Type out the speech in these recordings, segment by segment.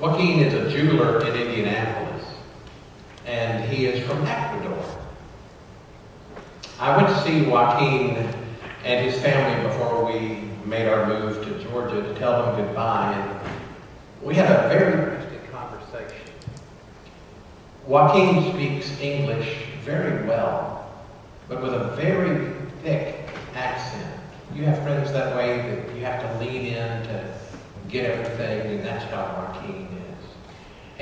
Joaquin is a jeweler in Indianapolis, and he is from Ecuador. I went to see Joaquin and his family before we made our move to Georgia to tell them goodbye. And we had a very interesting conversation. Joaquin speaks English very well, but with a very thick accent. You have friends that way that you have to lean in to get everything, and that's how Joaquin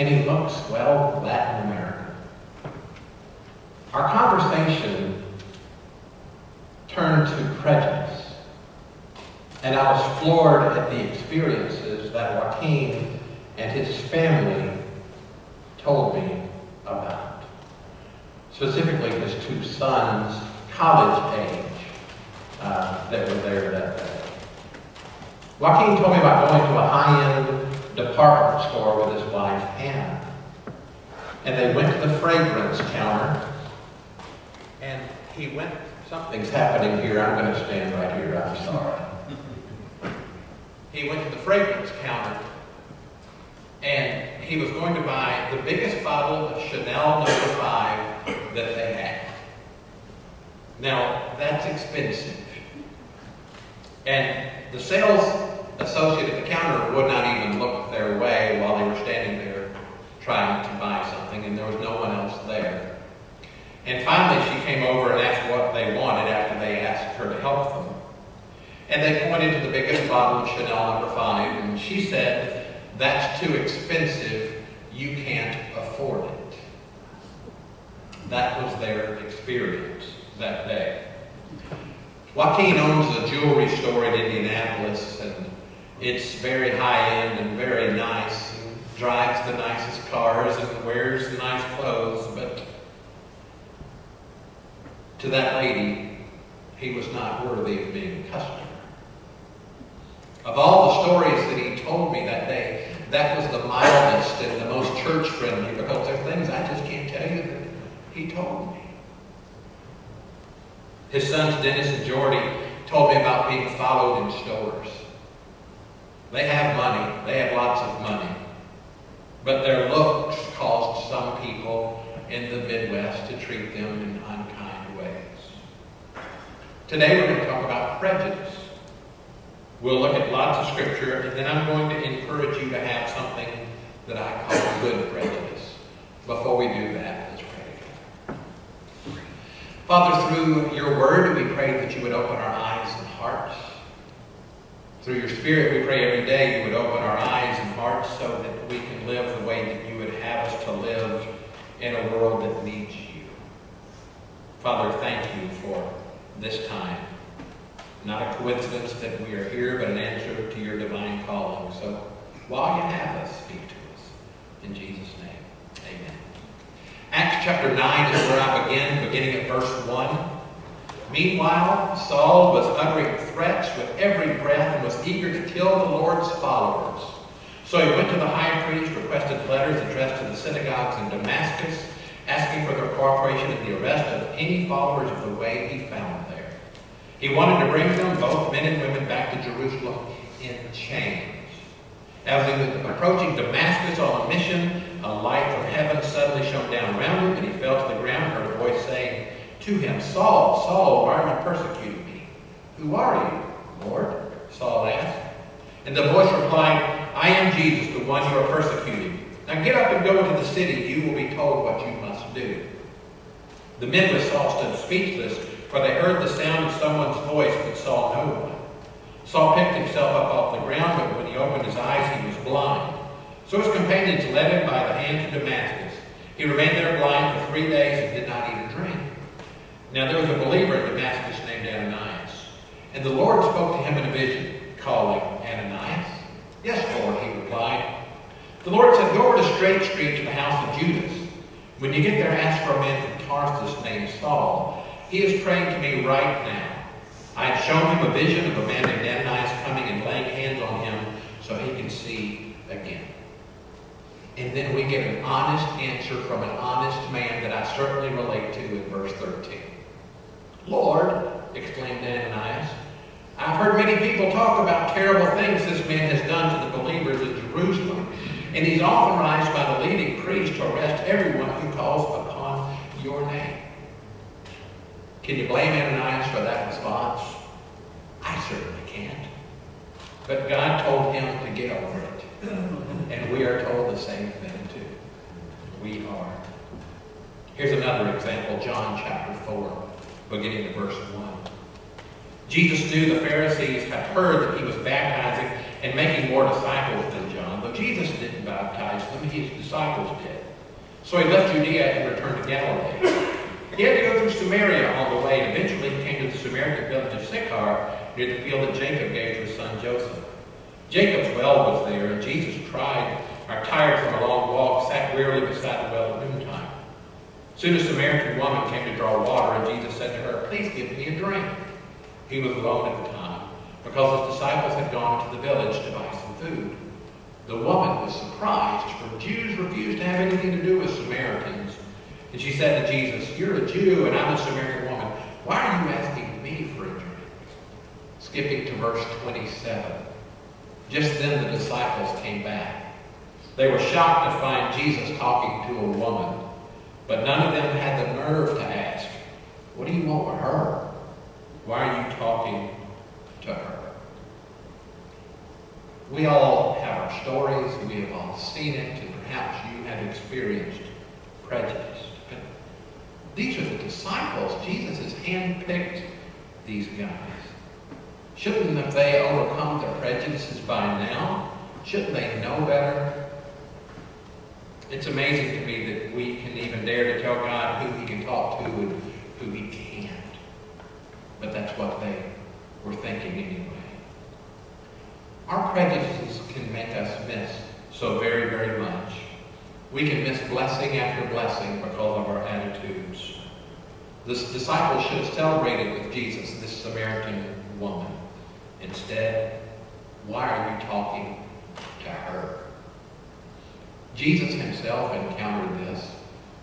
and he looks, well, Latin American. Our conversation turned to prejudice, and I was floored at the experiences that Joaquin and his family told me about. Specifically, his two sons, college age, uh, that were there that day. Joaquin told me about going to a high-end department store with his wife, Anne, And they went to the fragrance counter, and he went, something's happening here, I'm going to stand right here, I'm sorry. he went to the fragrance counter, and he was going to buy the biggest bottle of Chanel number no. 5 that they had. Now, that's expensive. And the sales associate at the counter would not even look their way while they were standing there trying to buy something, and there was no one else there. And finally, she came over and asked what they wanted after they asked her to help them. And they pointed to the biggest bottle of Chanel number no. 5, and she said, That's too expensive. You can't afford it. That was their experience that day. Joaquin owns a jewelry store in Indianapolis, and it's very high end and very nice, and drives the nicest cars and wears the nice clothes, but to that lady, he was not worthy of being a customer. Of all the stories that he told me that day, that was the mildest and the most church friendly because there are things I just can't tell you that he told me. His sons, Dennis and Jordy, told me about being followed in stores. They have money. They have lots of money. But their looks caused some people in the Midwest to treat them in unkind ways. Today we're going to talk about prejudice. We'll look at lots of scripture, and then I'm going to encourage you to have something that I call good prejudice. Before we do that, let's pray. Father, through your word, we pray that you would open our eyes and hearts through your spirit, we pray every day you would open our eyes and hearts so that we can live the way that you would have us to live in a world that needs you. Father, thank you for this time. Not a coincidence that we are here, but an answer to your divine calling. So while you have us, speak to us. In Jesus' name, amen. Acts chapter 9 is where I begin, beginning at verse 1. Meanwhile, Saul was uttering threats with every breath and was eager to kill the Lord's followers. So he went to the high priest, requested letters addressed to the synagogues in Damascus, asking for their cooperation in the arrest of any followers of the way he found there. He wanted to bring them, both men and women, back to Jerusalem in chains. As he was approaching Damascus on a mission, a light from heaven suddenly shone down around him, and he fell to the ground and heard a voice saying to him, Saul, Saul, why are you persecuting me? Who are you, Lord? Saul asked. And the voice replied, I am Jesus, the one you are persecuting. Now get up and go into the city. You will be told what you must do. The men with Saul stood speechless for they heard the sound of someone's voice but saw no one. Saul picked himself up off the ground, but when he opened his eyes, he was blind. So his companions led him by the hand to Damascus. He remained there blind for three days and did not drink. Now there was a believer in Damascus named Ananias. And the Lord spoke to him in a vision, calling, Ananias? Yes, Lord, he replied. The Lord said, Go over to Straight Street to the house of Judas. When you get there, ask for a man from Tarsus named Saul he is praying to me right now. I have shown him a vision of a man named Ananias coming and laying hands on him so he can see again. And then we get an honest answer from an honest man that I certainly relate to in verse 13. Lord, exclaimed Ananias, I've heard many people talk about terrible things this man has done to the believers in Jerusalem. And he's authorized by the leading priest to arrest everyone who calls upon your name. Can you blame Ananias for that response? I certainly can't. But God told him to get over it. And we are told the same thing too. We are. Here's another example, John chapter 4, beginning at verse 1. Jesus knew the Pharisees had heard that he was baptizing and making more disciples than John, though Jesus didn't baptize them, his disciples did. So he left Judea and returned to Galilee. He had to go through Samaria on the way, and eventually he came to the Samaritan village of Sychar, near the field that Jacob gave to his son Joseph. Jacob's well was there, and Jesus tried, tired from a long walk, sat wearily beside the well. Soon a Samaritan woman came to draw water, and Jesus said to her, Please give me a drink. He was alone at the time, because his disciples had gone to the village to buy some food. The woman was surprised, for Jews refused to have anything to do with Samaritans. And she said to Jesus, You're a Jew and I'm a Samaritan woman. Why are you asking me for a drink? Skipping to verse 27. Just then the disciples came back. They were shocked to find Jesus talking to a woman, but none of them had the nerve to ask, What do you want with her? Why are you talking to her? We all have our stories, we have all seen it, and perhaps you have experienced prejudice. But These are the disciples. Jesus has handpicked these guys. Shouldn't they overcome their prejudices by now? Shouldn't they know better? It's amazing to me that we can even dare to tell God who he can talk to and who he can't. But that's what they were thinking anyway. Our prejudices can make us miss so very, very much. We can miss blessing after blessing because of our attitudes. The disciples should have celebrated with Jesus this Samaritan woman. Instead, why are you talking to her? Jesus himself encountered this.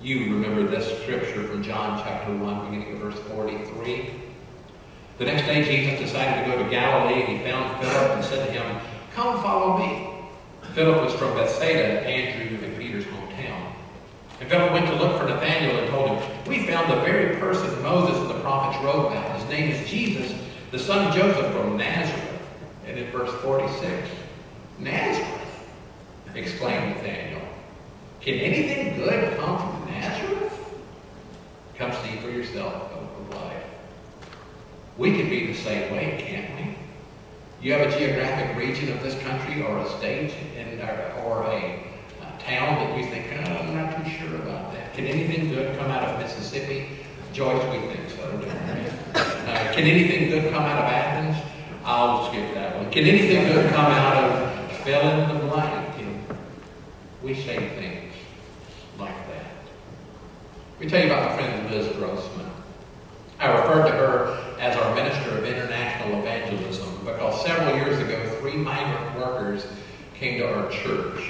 You remember this scripture from John chapter 1, beginning of verse 43. The next day, Jesus decided to go to Galilee, and he found Philip and said to him, Come follow me. Philip was from Bethsaida, Andrew and Peter's hometown. And Philip went to look for Nathanael and told him, We found the very person Moses and the prophets wrote about. His name is Jesus, the son of Joseph from Nazareth. And in verse 46, Nazareth, exclaimed Nathanael. Can anything good come from Nazareth? Come see for yourself, of life. We can be the same way, can't we? You have a geographic region of this country or a state in, or a, a town that you think, oh, I'm not too sure about that. Can anything good come out of Mississippi? Joyce, we think so, uh, can anything good come out of Athens? I'll skip that one. Can anything good come out of fill in the blank? We say things like that. Let me tell you about my friend Liz Grossman. I referred to her as our Minister of International Evangelism because several years ago, three migrant workers came to our church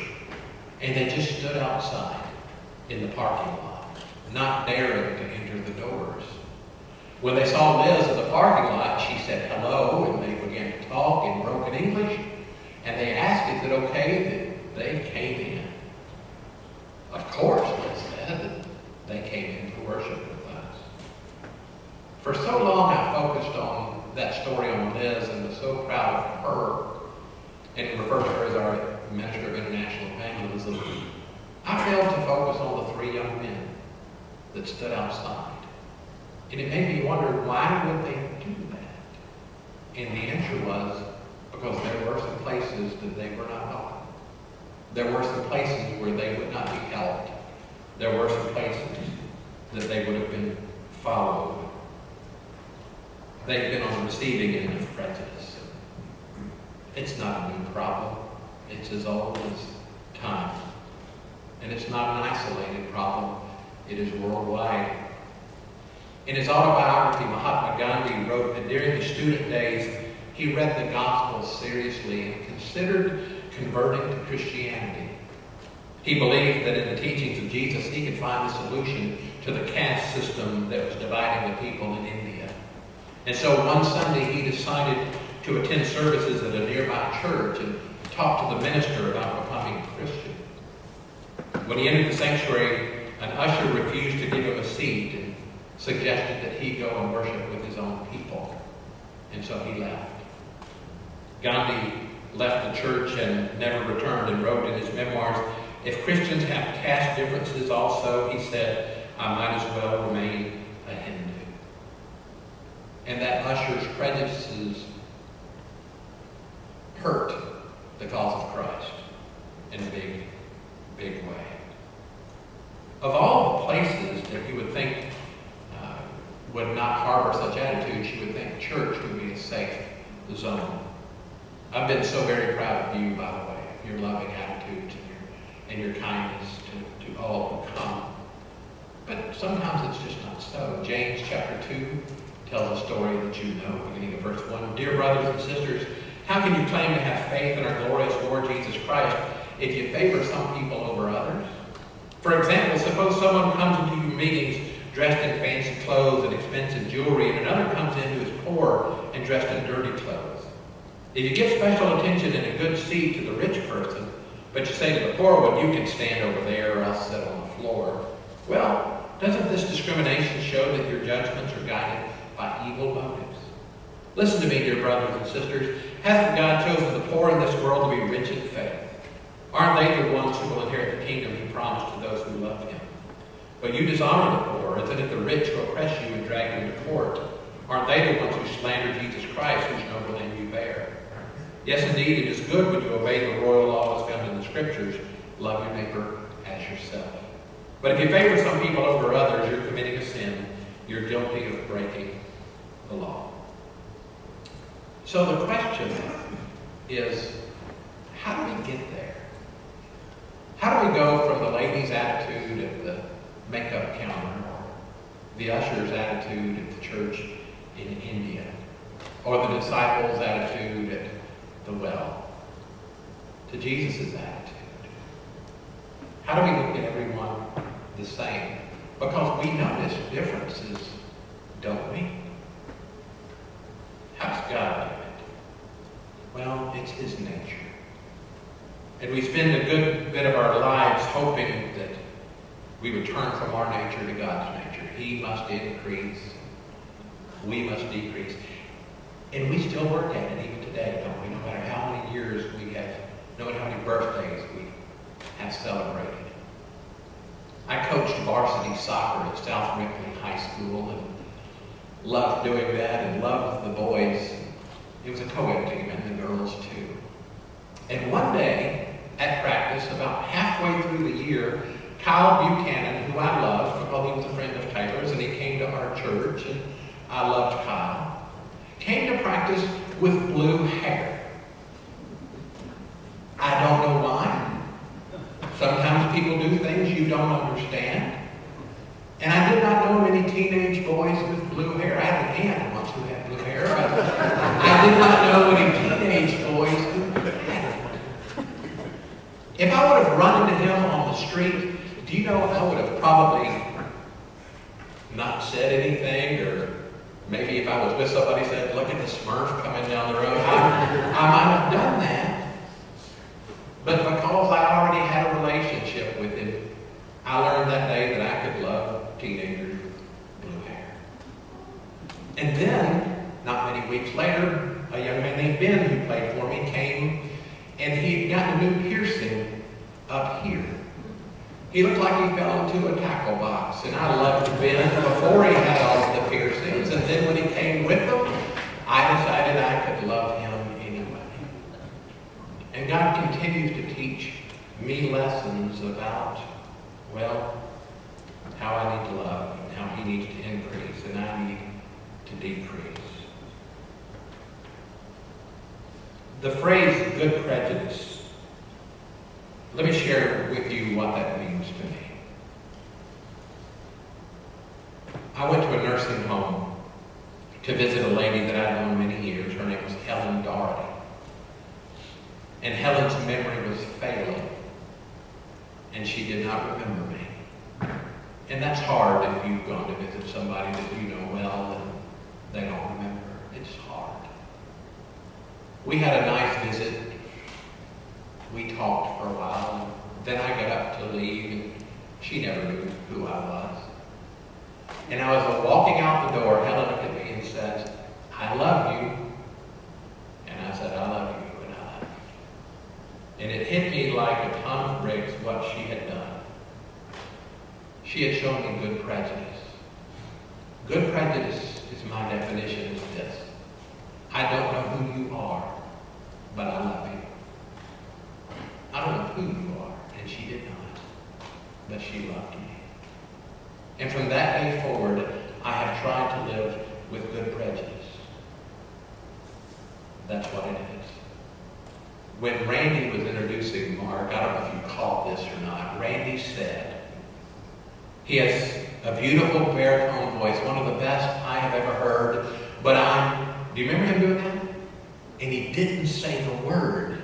and they just stood outside in the parking lot, not daring to enter the doors. When they saw Liz in the parking lot, she said hello and they began to talk in broken English and they asked, is it okay that they came in? Of course, Liz said they came in to worship with us. for so long I focused on that story on Liz and was so proud of her and referred to her as our Minister of International Evangelism. I failed to focus on the three young men that stood outside. And it made me wonder, why would they do that? And the answer was, because there were some places that they were not welcome. There were some places where they would not be helped. There were some places that they would have been followed They've been on the receiving end of prejudice. It's not a new problem. It's as old as time. And it's not an isolated problem. It is worldwide. In his autobiography, Mahatma Gandhi wrote that during his student days, he read the Gospel seriously and considered converting to Christianity. He believed that in the teachings of Jesus, he could find the solution to the caste system that was dividing the people in India. And so one Sunday he decided to attend services at a nearby church and talk to the minister about becoming a Christian. When he entered the sanctuary, an usher refused to give him a seat and suggested that he go and worship with his own people. And so he left. Gandhi left the church and never returned and wrote in his memoirs, if Christians have caste differences also, he said, I might as well remain a Hindu. and that usher's prejudices hurt the cause of Christ in a big, big way. Of all the places that you would think uh, would not harbor such attitudes, you would think church would be a safe zone. I've been so very proud of you, by the way, your loving attitudes and your, and your kindness to, to all who come. But sometimes it's just not so. James chapter 2, tells a story that you know, beginning of verse 1. Dear brothers and sisters, how can you claim to have faith in our glorious Lord Jesus Christ if you favor some people over others? For example, suppose someone comes into your meetings dressed in fancy clothes and expensive jewelry, and another comes in who is poor and dressed in dirty clothes. If you give special attention and a good seat to the rich person, but you say to the poor one, you can stand over there or I'll sit on the floor, well, doesn't this discrimination show that your judgments are guided by evil motives. Listen to me, dear brothers and sisters. Hasn't God chosen the poor in this world to be rich in faith? Aren't they the ones who will inherit the kingdom he promised to those who love him? But you dishonor the poor, isn't it the rich who oppress you and drag you to court? Aren't they the ones who slander Jesus Christ, whose noble name you bear? Yes, indeed, it is good when you obey the royal laws found in the Scriptures. Love your neighbor as yourself. But if you favor some people over others, you're committing a sin. You're guilty of breaking the law. So the question is, how do we get there? How do we go from the lady's attitude at the makeup counter, or the usher's attitude at the church in India, or the disciples' attitude at the well, to Jesus' attitude? How do we look at everyone the same? Because we notice differences, don't we? How's God do it? Well, it's His nature. And we spend a good bit of our lives hoping that we would turn from our nature to God's nature. He must increase, we must decrease. And we still work at it even today, don't we? No matter how many years we have, no matter how many birthdays we have celebrated. I coached varsity soccer at South Ripley High School and loved doing that and loved the boys. It was a co-ed team and the girls too. And one day at practice, about halfway through the year, Kyle Buchanan, who I loved because he was a friend of Taylor's and he came to our church and I loved Kyle, came to practice with blue hair. I don't know why. Sometimes people do things you don't understand. And I did not know many teenage boys with blue hair. I had an aunt once who had blue hair, but I did not know any teenage boys who had it. If I would have run into him on the street, do you know I would have probably not said anything or maybe if I was with somebody said, look at the smurf coming down the road, I, I might have done that. But because I already had a relationship with him, I learned that day that I could love teenagers with blue hair. And then, not many weeks later, a young man named Ben who played for me came and he had gotten a new piercing up here. He looked like he fell into a tackle box. And I loved Ben before he had all of the piercings. And then when he came with them, I decided I could love him anyway. And God continues to teach me lessons about, well, how I need to love and how he needs to increase and I need to decrease. The phrase good prejudice, let me share with you what that means to me. I went to a nursing home to visit a lady that I'd known many years. Her name was Helen Doherty. And Helen's memory was failing. And she did not remember me. And that's hard if you've gone to visit somebody that you know well and they don't remember. It's hard. We had a nice visit. We talked for a while. And then I got up to leave and she never knew who I was. And I was walking out the door. Helen looked at me and said, I love you. And I said, I love you. And it hit me like a ton of bricks what she had done. She had shown me good prejudice. Good prejudice is my definition is this. I don't know who you are, but I love you. I don't know who you are, and she did not, but she loved me. And from that day forward, I have tried to live with good prejudice. That's what it is when Randy was introducing Mark, I don't know if you caught this or not, Randy said, he has a beautiful baritone voice, one of the best I have ever heard, but I'm, do you remember him doing that? And he didn't say the word.